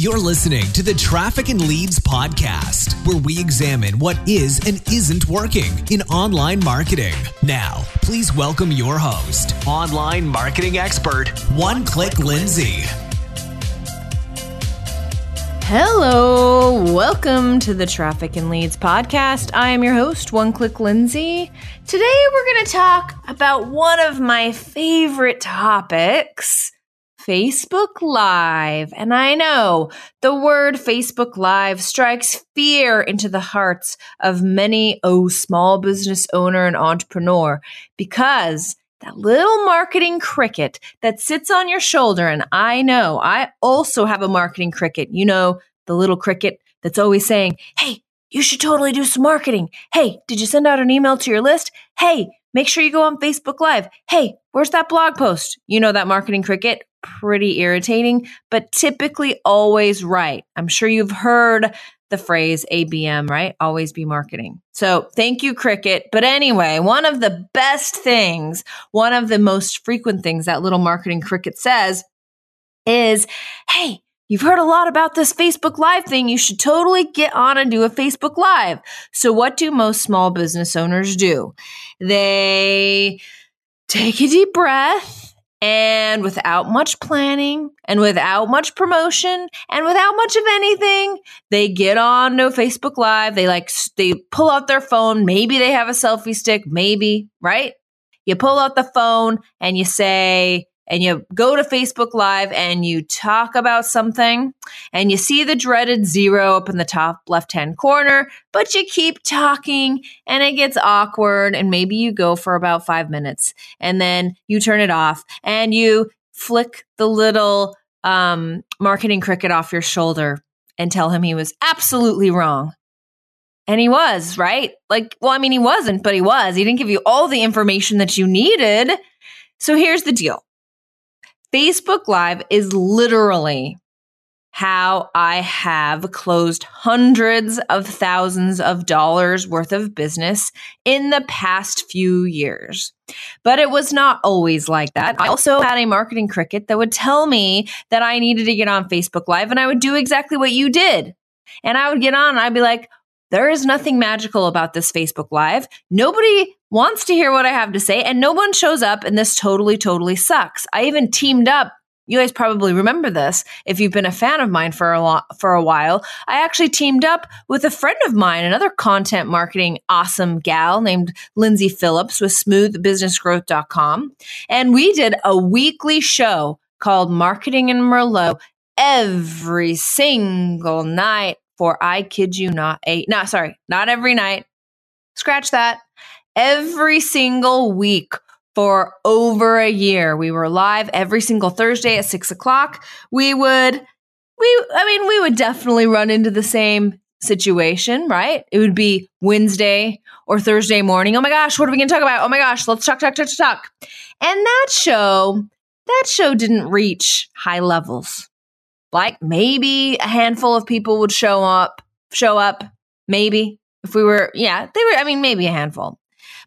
You're listening to the Traffic and Leads podcast, where we examine what is and isn't working in online marketing. Now, please welcome your host, online marketing expert, One Click Lindsay. Hello, welcome to the Traffic and Leads podcast. I am your host, One Click Lindsay. Today we're going to talk about one of my favorite topics Facebook Live. And I know the word Facebook Live strikes fear into the hearts of many, oh, small business owner and entrepreneur because that little marketing cricket that sits on your shoulder. And I know I also have a marketing cricket, you know, the little cricket that's always saying, Hey, you should totally do some marketing. Hey, did you send out an email to your list? Hey, make sure you go on Facebook Live. Hey, where's that blog post? You know, that marketing cricket pretty irritating, but typically always right. I'm sure you've heard the phrase ABM, right? Always be marketing. So thank you, Cricket. But anyway, one of the best things, one of the most frequent things that little marketing cricket says is, Hey, You've heard a lot about this Facebook Live thing. You should totally get on and do a Facebook Live. So, what do most small business owners do? They take a deep breath and without much planning and without much promotion and without much of anything, they get on no Facebook Live. They like, they pull out their phone. Maybe they have a selfie stick, maybe, right? You pull out the phone and you say, and you go to Facebook Live and you talk about something and you see the dreaded zero up in the top left hand corner, but you keep talking and it gets awkward. And maybe you go for about five minutes and then you turn it off and you flick the little um, marketing cricket off your shoulder and tell him he was absolutely wrong. And he was, right? Like, well, I mean, he wasn't, but he was. He didn't give you all the information that you needed. So here's the deal Facebook Live is literally how I have closed hundreds of thousands of dollars worth of business in the past few years. But it was not always like that. I also had a marketing cricket that would tell me that I needed to get on Facebook Live and I would do exactly what you did. And I would get on and I'd be like, there is nothing magical about this Facebook Live. Nobody wants to hear what I have to say, and no one shows up, and this totally, totally sucks. I even teamed up. You guys probably remember this if you've been a fan of mine for a lot for a while. I actually teamed up with a friend of mine, another content marketing awesome gal named Lindsay Phillips with smoothbusinessgrowth.com, and we did a weekly show called Marketing in Merlot every single night for I kid you not eight. No, sorry, not every night. Scratch that. Every single week for over a year. We were live every single Thursday at six o'clock. We would, we, I mean, we would definitely run into the same situation, right? It would be Wednesday or Thursday morning. Oh my gosh, what are we going to talk about? Oh my gosh, let's talk, talk, talk, talk. And that show, that show didn't reach high levels like maybe a handful of people would show up, show up, maybe if we were, yeah, they were, I mean, maybe a handful.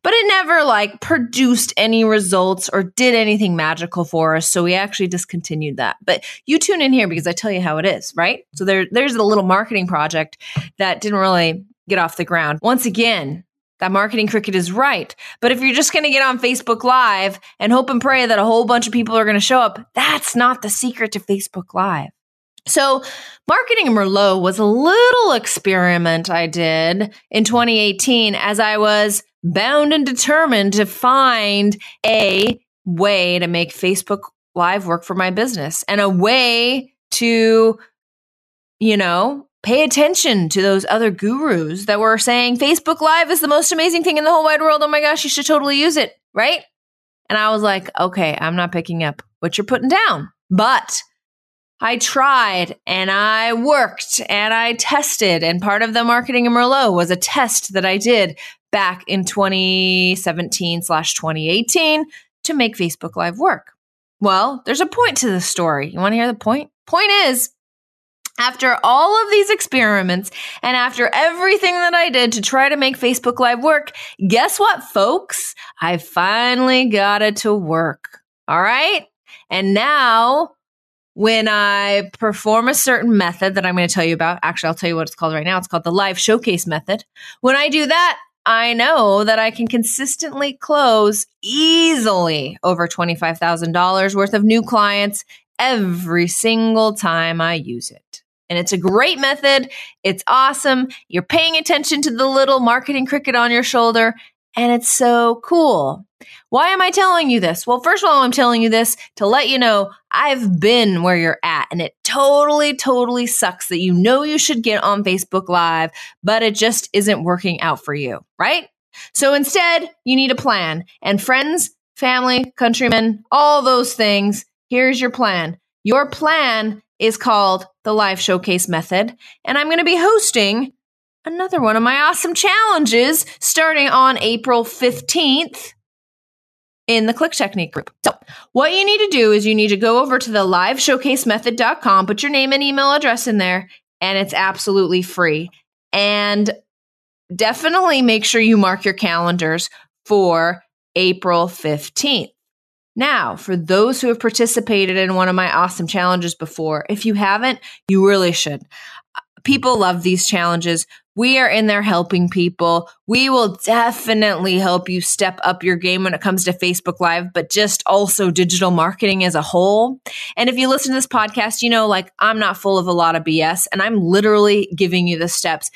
But it never like produced any results or did anything magical for us. So we actually discontinued that. But you tune in here because I tell you how it is, right? So there, there's a little marketing project that didn't really get off the ground. Once again, that marketing cricket is right. But if you're just going to get on Facebook Live and hope and pray that a whole bunch of people are going to show up, that's not the secret to Facebook Live. So, Marketing Merlot was a little experiment I did in 2018 as I was bound and determined to find a way to make Facebook Live work for my business and a way to, you know, pay attention to those other gurus that were saying Facebook Live is the most amazing thing in the whole wide world. Oh my gosh, you should totally use it, right? And I was like, okay, I'm not picking up what you're putting down. But I tried and I worked and I tested. And part of the marketing in Merlot was a test that I did back in 2017 slash 2018 to make Facebook Live work. Well, there's a point to the story. You want to hear the point? Point is, after all of these experiments and after everything that I did to try to make Facebook Live work, guess what, folks? I finally got it to work. All right. And now when I perform a certain method that I'm going to tell you about, actually, I'll tell you what it's called right now. It's called the live showcase method. When I do that, I know that I can consistently close easily over $25,000 worth of new clients every single time I use it. And it's a great method. It's awesome. You're paying attention to the little marketing cricket on your shoulder, and it's so cool. Why am I telling you this? Well, first of all, I'm telling you this to let you know I've been where you're at, and it totally, totally sucks that you know you should get on Facebook Live, but it just isn't working out for you, right? So instead, you need a plan. And friends, family, countrymen, all those things, here's your plan. Your plan is called the Live Showcase Method, and I'm going to be hosting another one of my awesome challenges starting on April 15th in the click technique group. So, what you need to do is you need to go over to the liveshowcasemethod.com, put your name and email address in there, and it's absolutely free. And definitely make sure you mark your calendars for April 15th. Now, for those who have participated in one of my awesome challenges before, if you haven't, you really should. People love these challenges. We are in there helping people. We will definitely help you step up your game when it comes to Facebook Live, but just also digital marketing as a whole. And if you listen to this podcast, you know, like I'm not full of a lot of BS and I'm literally giving you the steps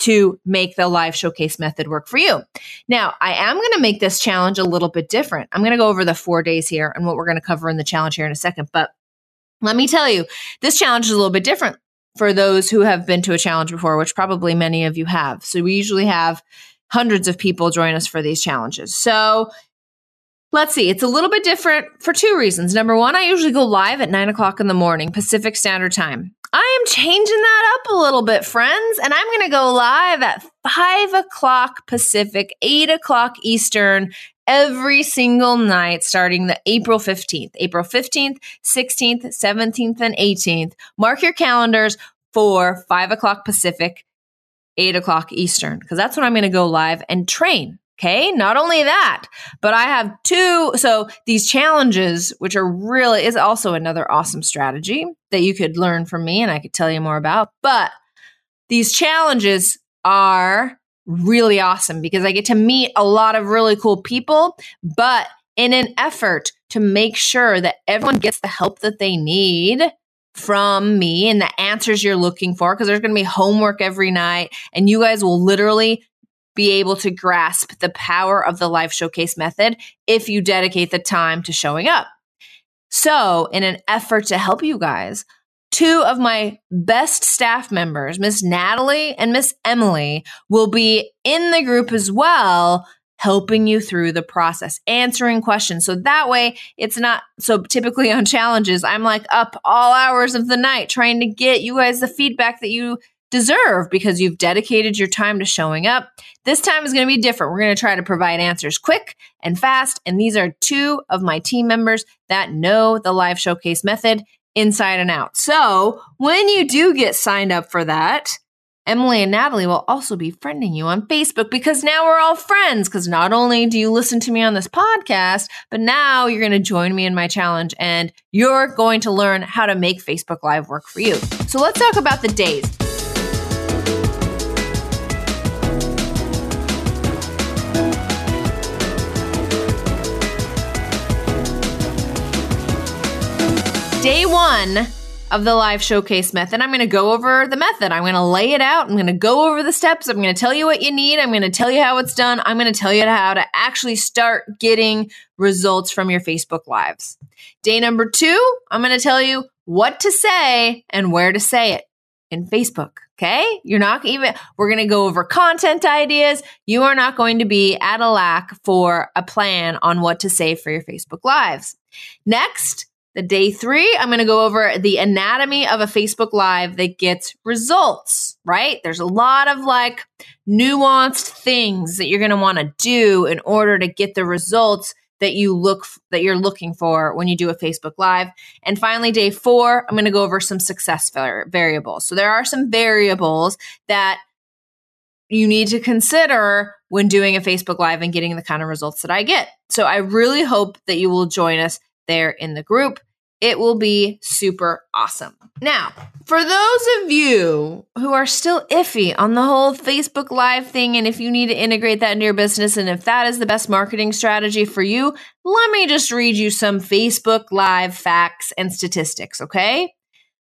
to make the live showcase method work for you. Now, I am going to make this challenge a little bit different. I'm going to go over the four days here and what we're going to cover in the challenge here in a second. But let me tell you, this challenge is a little bit different for those who have been to a challenge before, which probably many of you have. So we usually have hundreds of people join us for these challenges. So let's see, it's a little bit different for two reasons. Number one, I usually go live at nine o'clock in the morning, Pacific Standard Time. I am changing that up a little bit, friends, and I'm going to go live at five o'clock Pacific, eight o'clock Eastern every single night starting the April 15th, April 15th, 16th, 17th, and 18th. Mark your calendars for five o'clock Pacific, eight o'clock Eastern, because that's when I'm going to go live and train. Okay. Not only that, but I have two. So these challenges, which are really, is also another awesome strategy that you could learn from me and I could tell you more about. But these challenges are really awesome because I get to meet a lot of really cool people, but in an effort to make sure that everyone gets the help that they need from me and the answers you're looking for because there's going to be homework every night and you guys will literally be able to grasp the power of the live showcase method if you dedicate the time to showing up. So, in an effort to help you guys, two of my best staff members, Miss Natalie and Miss Emily, will be in the group as well, helping you through the process, answering questions. So that way it's not so typically on challenges, I'm like up all hours of the night trying to get you guys the feedback that you deserve because you've dedicated your time to showing up. This time is going to be different. We're going to try to provide answers quick and fast. And these are two of my team members that know the live showcase method inside and out. So when you do get signed up for that, Emily and Natalie will also be friending you on Facebook because now we're all friends. Because not only do you listen to me on this podcast, but now you're going to join me in my challenge and you're going to learn how to make Facebook Live work for you. So let's talk about the days. One of the live showcase method. I'm going to go over the method. I'm going to lay it out. I'm going to go over the steps. I'm going to tell you what you need. I'm going to tell you how it's done. I'm going to tell you how to actually start getting results from your Facebook lives. Day number two, I'm going to tell you what to say and where to say it in Facebook. Okay. You're not even, we're going to go over content ideas. You are not going to be at a lack for a plan on what to say for your Facebook lives. Next, the day three, I'm going to go over the anatomy of a Facebook Live that gets results, right? There's a lot of like nuanced things that you're going to want to do in order to get the results that you look that you're looking for when you do a Facebook Live. And finally, day four, I'm going to go over some success variables. So there are some variables that you need to consider when doing a Facebook Live and getting the kind of results that I get. So I really hope that you will join us there in the group. It will be super awesome. Now, for those of you who are still iffy on the whole Facebook Live thing, and if you need to integrate that into your business, and if that is the best marketing strategy for you, let me just read you some Facebook Live facts and statistics, okay?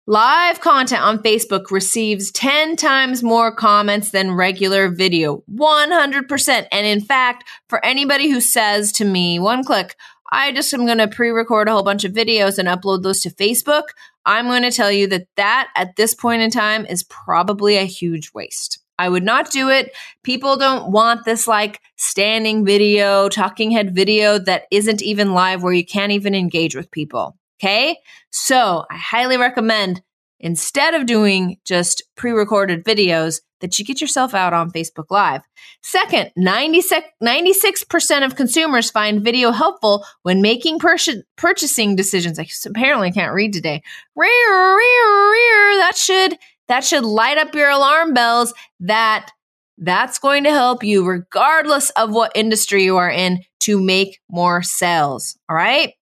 Live content on Facebook receives 10 times more comments than regular video. 100%. And in fact, for anybody who says to me, one click, I just am going to pre record a whole bunch of videos and upload those to Facebook, I'm going to tell you that that at this point in time is probably a huge waste. I would not do it. People don't want this like standing video, talking head video that isn't even live where you can't even engage with people. Okay. So I highly recommend instead of doing just pre recorded videos, that you get yourself out on Facebook Live. Second, 96% of consumers find video helpful when making pur- purchasing decisions. I apparently can't read today. Rear, rear, rear. That should that should light up your alarm bells that that's going to help you regardless of what industry you are in to make more sales. All right?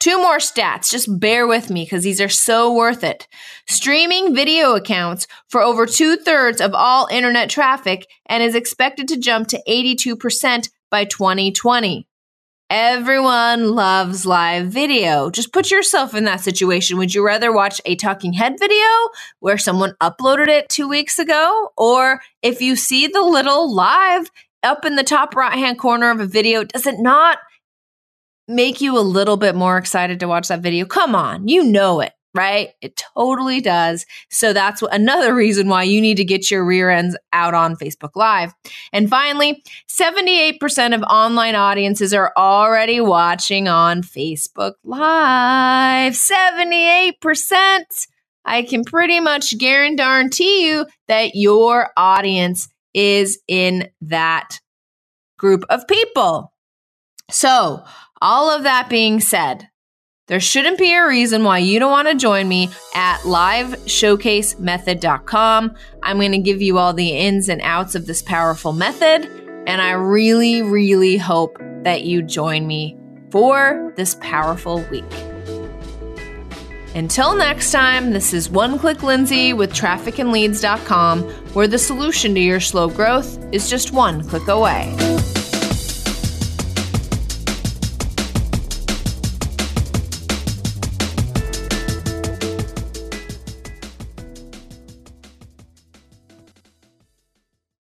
Two more stats, just bear with me because these are so worth it. Streaming video accounts for over two thirds of all internet traffic and is expected to jump to 82% by 2020. Everyone loves live video. Just put yourself in that situation. Would you rather watch a talking head video where someone uploaded it two weeks ago? Or if you see the little live up in the top right hand corner of a video, does it not make you a little bit more excited to watch that video. Come on, you know it, right? It totally does. So that's another reason why you need to get your rear ends out on Facebook Live. And finally, 78% of online audiences are already watching on Facebook Live. 78%. I can pretty much guarantee you that your audience is in that group of people. So, all of that being said, there shouldn't be a reason why you don't want to join me at liveshowcasemethod.com. I'm going to give you all the ins and outs of this powerful method, and I really, really hope that you join me for this powerful week. Until next time, this is One Click Lindsay with trafficandleads.com, where the solution to your slow growth is just one click away.